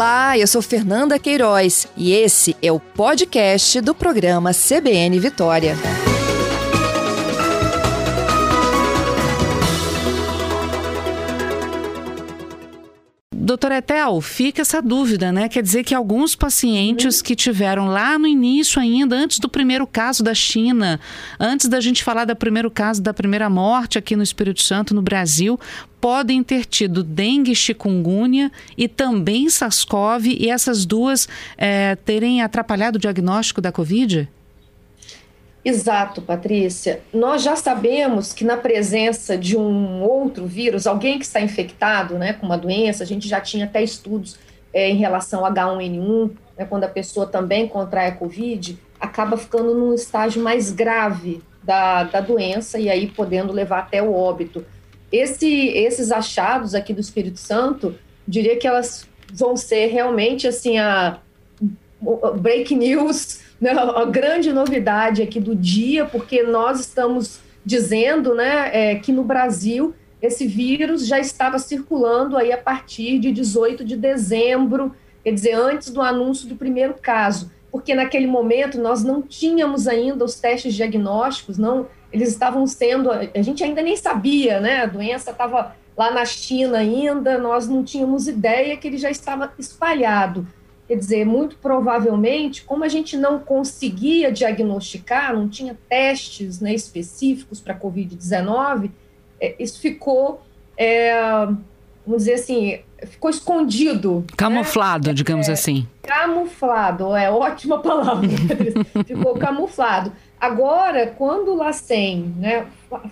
Olá, eu sou Fernanda Queiroz e esse é o podcast do programa CBN Vitória. Doutora Etel, fica essa dúvida, né? Quer dizer que alguns pacientes uhum. que tiveram lá no início ainda, antes do primeiro caso da China, antes da gente falar do primeiro caso da primeira morte aqui no Espírito Santo, no Brasil, podem ter tido dengue, chikungunya e também SARS-CoV e essas duas é, terem atrapalhado o diagnóstico da Covid? Exato, Patrícia. Nós já sabemos que na presença de um outro vírus, alguém que está infectado né, com uma doença, a gente já tinha até estudos é, em relação ao H1N1, né, quando a pessoa também contrai a Covid, acaba ficando num estágio mais grave da, da doença e aí podendo levar até o óbito. Esse, esses achados aqui do Espírito Santo, diria que elas vão ser realmente assim a, break news né, a grande novidade aqui do dia, porque nós estamos dizendo né, é, que no Brasil esse vírus já estava circulando aí a partir de 18 de dezembro, quer dizer, antes do anúncio do primeiro caso, porque naquele momento nós não tínhamos ainda os testes diagnósticos, não, eles estavam sendo, a gente ainda nem sabia, né, a doença estava lá na China ainda, nós não tínhamos ideia que ele já estava espalhado. Quer dizer, muito provavelmente, como a gente não conseguia diagnosticar, não tinha testes né, específicos para Covid-19, é, isso ficou, é, vamos dizer assim, ficou escondido. Né? Camuflado, né? digamos é, assim. Camuflado, é ótima palavra. ficou camuflado. Agora, quando o LACEN né,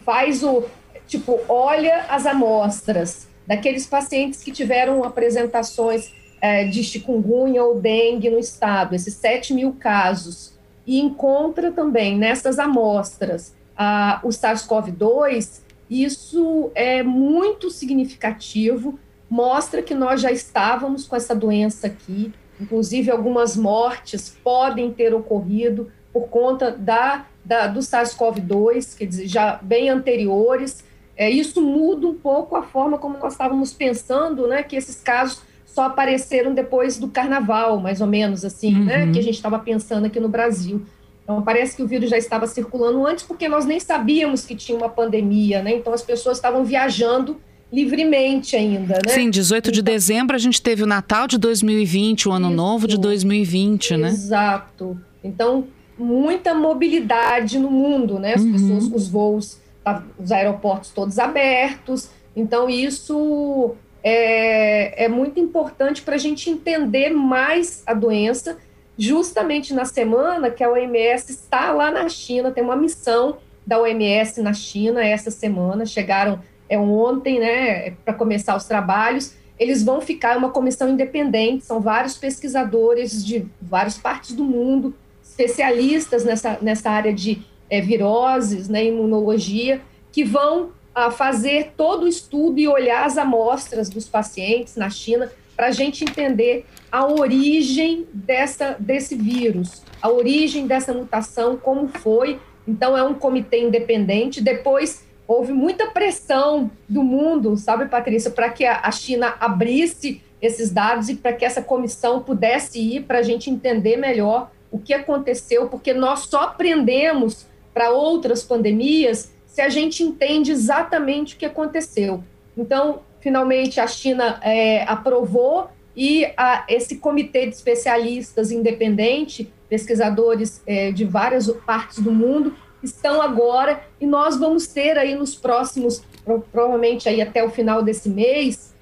faz o. Tipo, olha as amostras daqueles pacientes que tiveram apresentações é, de chikungunya ou dengue no estado, esses 7 mil casos, e encontra também nessas amostras a, o SARS-CoV-2, isso é muito significativo, mostra que nós já estávamos com essa doença aqui, inclusive algumas mortes podem ter ocorrido por conta da, da do SARS-CoV-2, quer dizer, já bem anteriores. É, isso muda um pouco a forma como nós estávamos pensando, né, que esses casos só apareceram depois do carnaval, mais ou menos assim, né, uhum. né? Que a gente estava pensando aqui no Brasil. Então, parece que o vírus já estava circulando antes, porque nós nem sabíamos que tinha uma pandemia, né? Então, as pessoas estavam viajando livremente ainda, né? Sim, 18 de então, dezembro a gente teve o Natal de 2020, o Ano isso, Novo de 2020, né? Exato. Então, muita mobilidade no mundo, né? As uhum. pessoas, os voos, tá, os aeroportos todos abertos. Então, isso é, é muito importante para a gente entender mais a doença, justamente na semana que a OMS está lá na China, tem uma missão da OMS na China essa semana, chegaram é ontem, né, para começar os trabalhos. Eles vão ficar uma comissão independente, são vários pesquisadores de várias partes do mundo, especialistas nessa, nessa área de é, viroses, né, imunologia, que vão a fazer todo o estudo e olhar as amostras dos pacientes na China para a gente entender a origem dessa, desse vírus, a origem dessa mutação, como foi. Então, é um comitê independente. Depois, houve muita pressão do mundo, sabe, Patrícia, para que a China abrisse esses dados e para que essa comissão pudesse ir para a gente entender melhor o que aconteceu, porque nós só aprendemos para outras pandemias se a gente entende exatamente o que aconteceu. Então, finalmente, a China é, aprovou e a, esse comitê de especialistas independente, pesquisadores é, de várias partes do mundo, estão agora e nós vamos ter aí nos próximos, provavelmente aí até o final desse mês,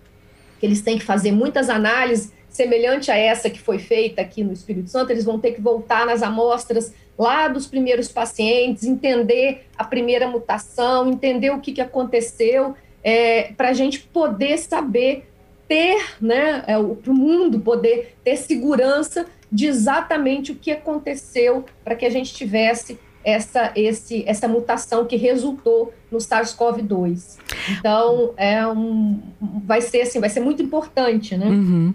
que eles têm que fazer muitas análises semelhante a essa que foi feita aqui no Espírito Santo, eles vão ter que voltar nas amostras lá dos primeiros pacientes, entender a primeira mutação, entender o que, que aconteceu, é, para a gente poder saber ter, né, é, para o mundo poder ter segurança de exatamente o que aconteceu para que a gente tivesse essa, esse, essa mutação que resultou no SARS-CoV-2. Então, é um, vai ser assim, vai ser muito importante, né? Uhum.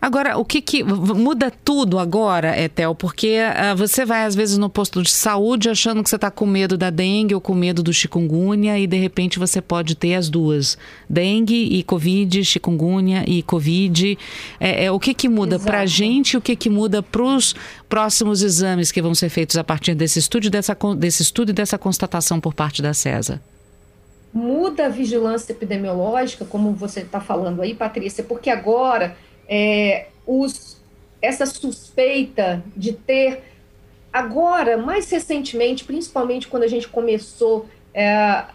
Agora, o que que muda tudo agora, Etel? Porque uh, você vai às vezes no posto de saúde achando que você está com medo da dengue ou com medo do chikungunya e de repente você pode ter as duas, dengue e covid, chikungunya e covid. É, é o que que muda para a gente? O que que muda para os próximos exames que vão ser feitos a partir desse estudo, dessa desse estudo e dessa constatação por parte da CESA? muda a vigilância epidemiológica, como você está falando aí, Patrícia, porque agora é, os, essa suspeita de ter, agora, mais recentemente, principalmente quando a gente começou, é,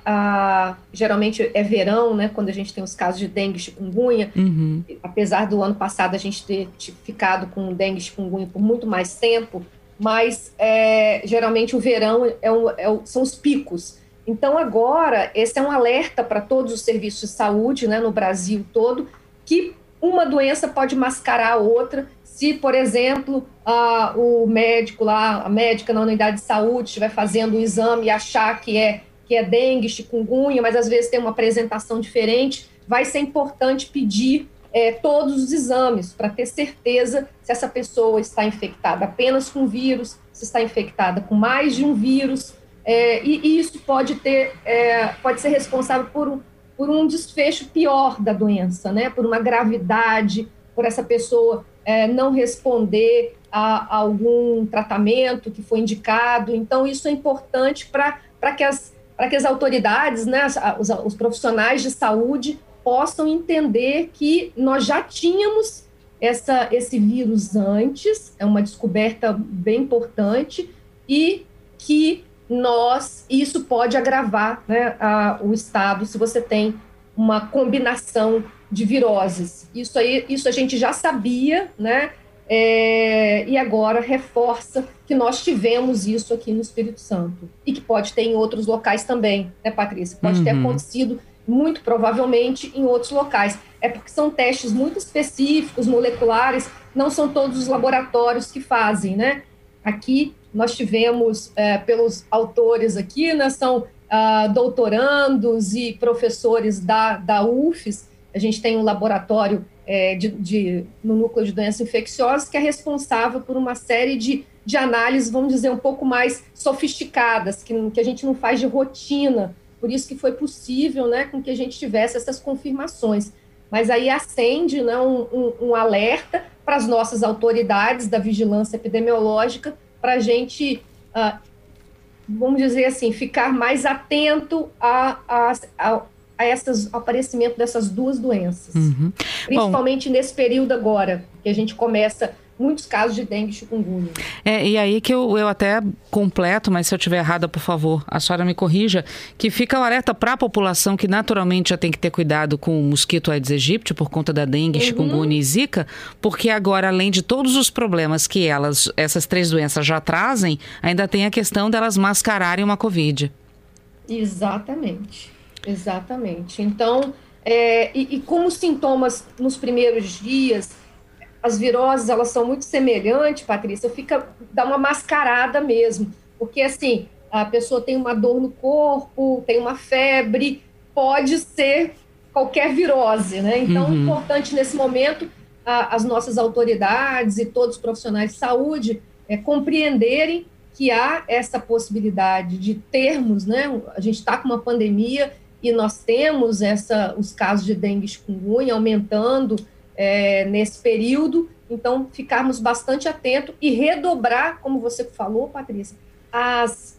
a, geralmente é verão, né, quando a gente tem os casos de dengue e chikungunya, uhum. apesar do ano passado a gente ter ficado com dengue e chikungunya por muito mais tempo, mas é, geralmente o verão é um, é são os picos. Então, agora, esse é um alerta para todos os serviços de saúde né, no Brasil todo, que uma doença pode mascarar a outra. Se, por exemplo, a, o médico lá, a médica na unidade de saúde estiver fazendo o exame e achar que é, que é dengue, chikungunya, mas às vezes tem uma apresentação diferente, vai ser importante pedir é, todos os exames para ter certeza se essa pessoa está infectada apenas com vírus, se está infectada com mais de um vírus, é, e, e, isso pode ter, é, pode ser responsável por por um desfecho pior da doença, né? Por uma gravidade, por essa pessoa é, não responder a, algum tratamento que foi indicado. Então, isso é importante para que as para que as autoridades, né, os, os profissionais de saúde possam entender que nós já tínhamos essa, esse vírus antes, é uma descoberta bem importante, e que nós, isso pode agravar né, a, o estado se você tem uma combinação de viroses. Isso aí, isso a gente já sabia, né? É, e agora reforça que nós tivemos isso aqui no Espírito Santo e que pode ter em outros locais também, né, Patrícia? Pode uhum. ter acontecido muito provavelmente em outros locais. É porque são testes muito específicos, moleculares, não são todos os laboratórios que fazem, né? Aqui nós tivemos, é, pelos autores aqui, né, são ah, doutorandos e professores da, da UFES. A gente tem um laboratório é, de, de, no núcleo de doenças infecciosas que é responsável por uma série de, de análises, vamos dizer, um pouco mais sofisticadas, que, que a gente não faz de rotina. Por isso que foi possível né, com que a gente tivesse essas confirmações. Mas aí acende né, um, um, um alerta para as nossas autoridades da vigilância epidemiológica para a gente, uh, vamos dizer assim, ficar mais atento a, a, a, a esses aparecimento dessas duas doenças. Uhum. Principalmente Bom, nesse período agora, que a gente começa muitos casos de dengue chikungunya. É, e aí que eu, eu até completo, mas se eu estiver errada, por favor, a senhora me corrija, que fica o alerta para a população que naturalmente já tem que ter cuidado com o mosquito Aedes aegypti por conta da dengue, uhum. chikungunya e zika, porque agora, além de todos os problemas que elas, essas três doenças já trazem, ainda tem a questão delas mascararem uma Covid. Exatamente, exatamente. Então, é, e, e como sintomas nos primeiros dias as viroses elas são muito semelhantes, Patrícia, fica dá uma mascarada mesmo, porque assim a pessoa tem uma dor no corpo, tem uma febre, pode ser qualquer virose, né? Então, uhum. importante nesse momento a, as nossas autoridades e todos os profissionais de saúde é, compreenderem que há essa possibilidade de termos, né? A gente está com uma pandemia e nós temos essa, os casos de dengue e chikungunya aumentando é, nesse período, então ficarmos bastante atentos e redobrar, como você falou, Patrícia, as,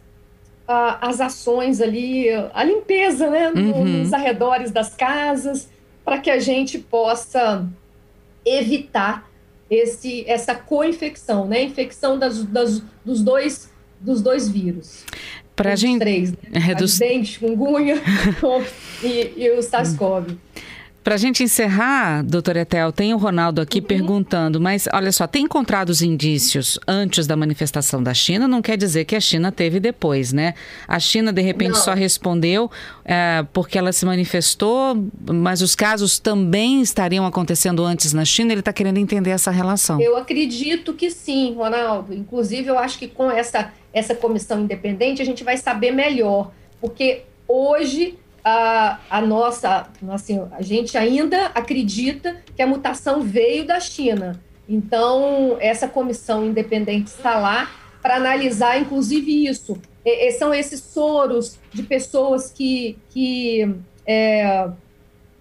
a, as ações ali, a limpeza né, uhum. nos arredores das casas, para que a gente possa evitar esse, essa co-infecção, né? Infecção das, das, dos, dois, dos dois vírus. Para a gente. Três, né? É, dos... Dengue, chikungunya e, e o SARS-CoV. Para a gente encerrar, doutor Etel, tem o Ronaldo aqui uhum. perguntando, mas olha só, tem encontrado os indícios antes da manifestação da China? Não quer dizer que a China teve depois, né? A China, de repente, não. só respondeu é, porque ela se manifestou, mas os casos também estariam acontecendo antes na China? Ele está querendo entender essa relação. Eu acredito que sim, Ronaldo. Inclusive, eu acho que com essa, essa comissão independente a gente vai saber melhor, porque hoje a, a nossa, assim, a gente ainda acredita que a mutação veio da China. Então, essa comissão independente está lá para analisar, inclusive, isso. E, são esses soros de pessoas que, que é,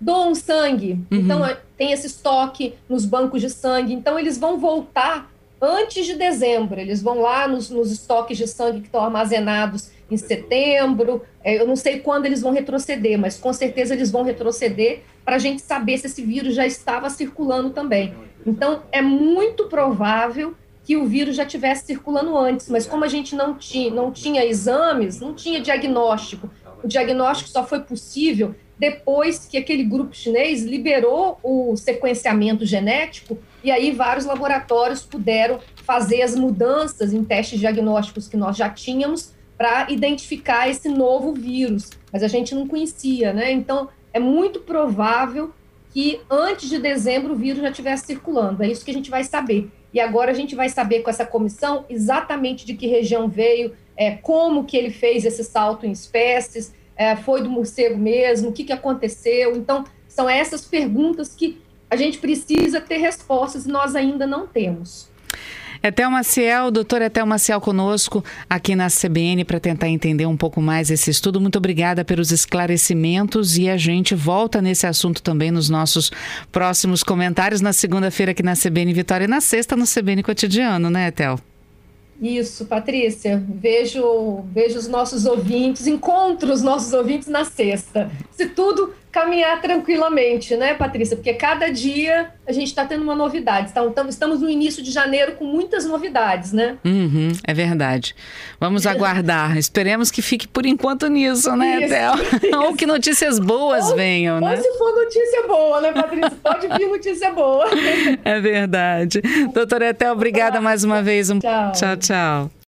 doam sangue. Uhum. Então, tem esse estoque nos bancos de sangue. Então, eles vão voltar antes de dezembro. Eles vão lá nos, nos estoques de sangue que estão armazenados em setembro. É, eu não sei quando eles vão retroceder, mas com certeza eles vão retroceder para a gente saber se esse vírus já estava circulando também. Então, é muito provável que o vírus já estivesse circulando antes, mas como a gente não tinha, não tinha exames, não tinha diagnóstico, o diagnóstico só foi possível depois que aquele grupo chinês liberou o sequenciamento genético e aí vários laboratórios puderam fazer as mudanças em testes diagnósticos que nós já tínhamos para identificar esse novo vírus, mas a gente não conhecia, né? Então é muito provável que antes de dezembro o vírus já estivesse circulando. É isso que a gente vai saber. E agora a gente vai saber com essa comissão exatamente de que região veio, é, como que ele fez esse salto em espécies, é, foi do morcego mesmo, o que, que aconteceu. Então, são essas perguntas que a gente precisa ter respostas e nós ainda não temos. Etel Maciel, doutor Etel Maciel conosco aqui na CBN para tentar entender um pouco mais esse estudo. Muito obrigada pelos esclarecimentos e a gente volta nesse assunto também nos nossos próximos comentários na segunda-feira aqui na CBN Vitória e na sexta no CBN Cotidiano, né, Etel? Isso, Patrícia. Vejo, vejo os nossos ouvintes, encontro os nossos ouvintes na sexta. Se tudo caminhar tranquilamente, né, Patrícia? Porque cada dia a gente está tendo uma novidade. Então, estamos no início de janeiro com muitas novidades, né? Uhum, é verdade. Vamos aguardar. Esperemos que fique por enquanto nisso, né, Théo? Ou que notícias boas ou, venham, ou né? Ou se for notícia boa, né, Patrícia? Pode vir notícia boa. É verdade. Doutora Etel, obrigada mais uma vez. Um... Tchau. Tchau, tchau.